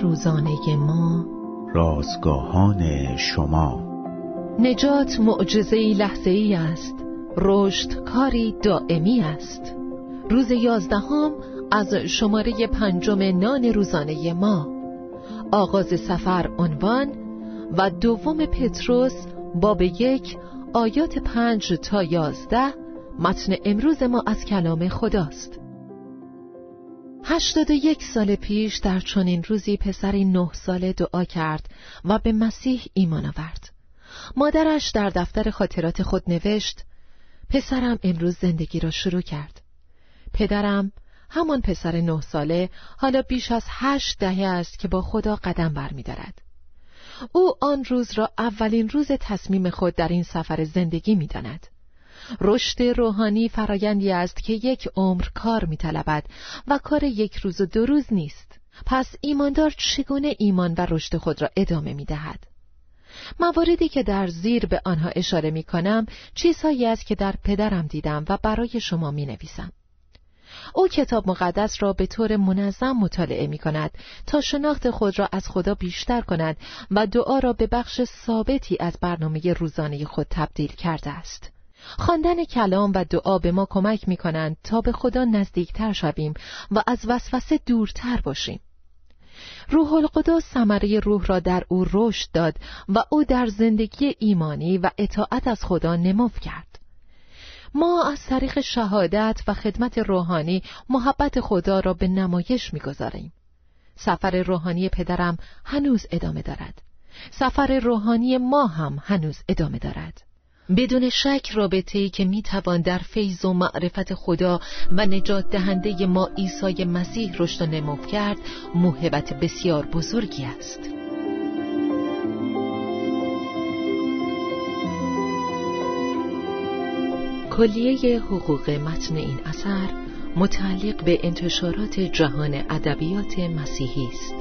روزانه ما. رازگاهان شما. نجات معجزه لحظه ای است. رشد کاری دائمی است. روز یازدهم از شماره پنجم نان روزانه ما. آغاز سفر عنوان و دوم پتروس باب یک آیات پنج تا یازده متن امروز ما از کلام خداست. هشتاد و یک سال پیش در چنین روزی پسری نه ساله دعا کرد و به مسیح ایمان آورد مادرش در دفتر خاطرات خود نوشت پسرم امروز زندگی را شروع کرد پدرم همان پسر نه ساله حالا بیش از هشت دهه است که با خدا قدم برمیدارد. او آن روز را اولین روز تصمیم خود در این سفر زندگی می داند. رشد روحانی فرایندی است که یک عمر کار می طلبد و کار یک روز و دو روز نیست. پس ایماندار چگونه ایمان و رشد خود را ادامه می دهد؟ مواردی که در زیر به آنها اشاره می کنم چیزهایی است که در پدرم دیدم و برای شما می نویسم. او کتاب مقدس را به طور منظم مطالعه می کند تا شناخت خود را از خدا بیشتر کند و دعا را به بخش ثابتی از برنامه روزانه خود تبدیل کرده است. خواندن کلام و دعا به ما کمک می کنند تا به خدا نزدیکتر شویم و از وسوسه دورتر باشیم. روح القدس ثمره روح را در او رشد داد و او در زندگی ایمانی و اطاعت از خدا نمو کرد. ما از طریق شهادت و خدمت روحانی محبت خدا را به نمایش می‌گذاریم. سفر روحانی پدرم هنوز ادامه دارد. سفر روحانی ما هم هنوز ادامه دارد. بدون شک رابطه ای که می‌توان در فیض و معرفت خدا و نجات دهنده ما عیسی مسیح رشد و نمو کرد موهبت بسیار بزرگی است. کلیه حقوق متن این اثر متعلق به انتشارات جهان ادبیات مسیحی است.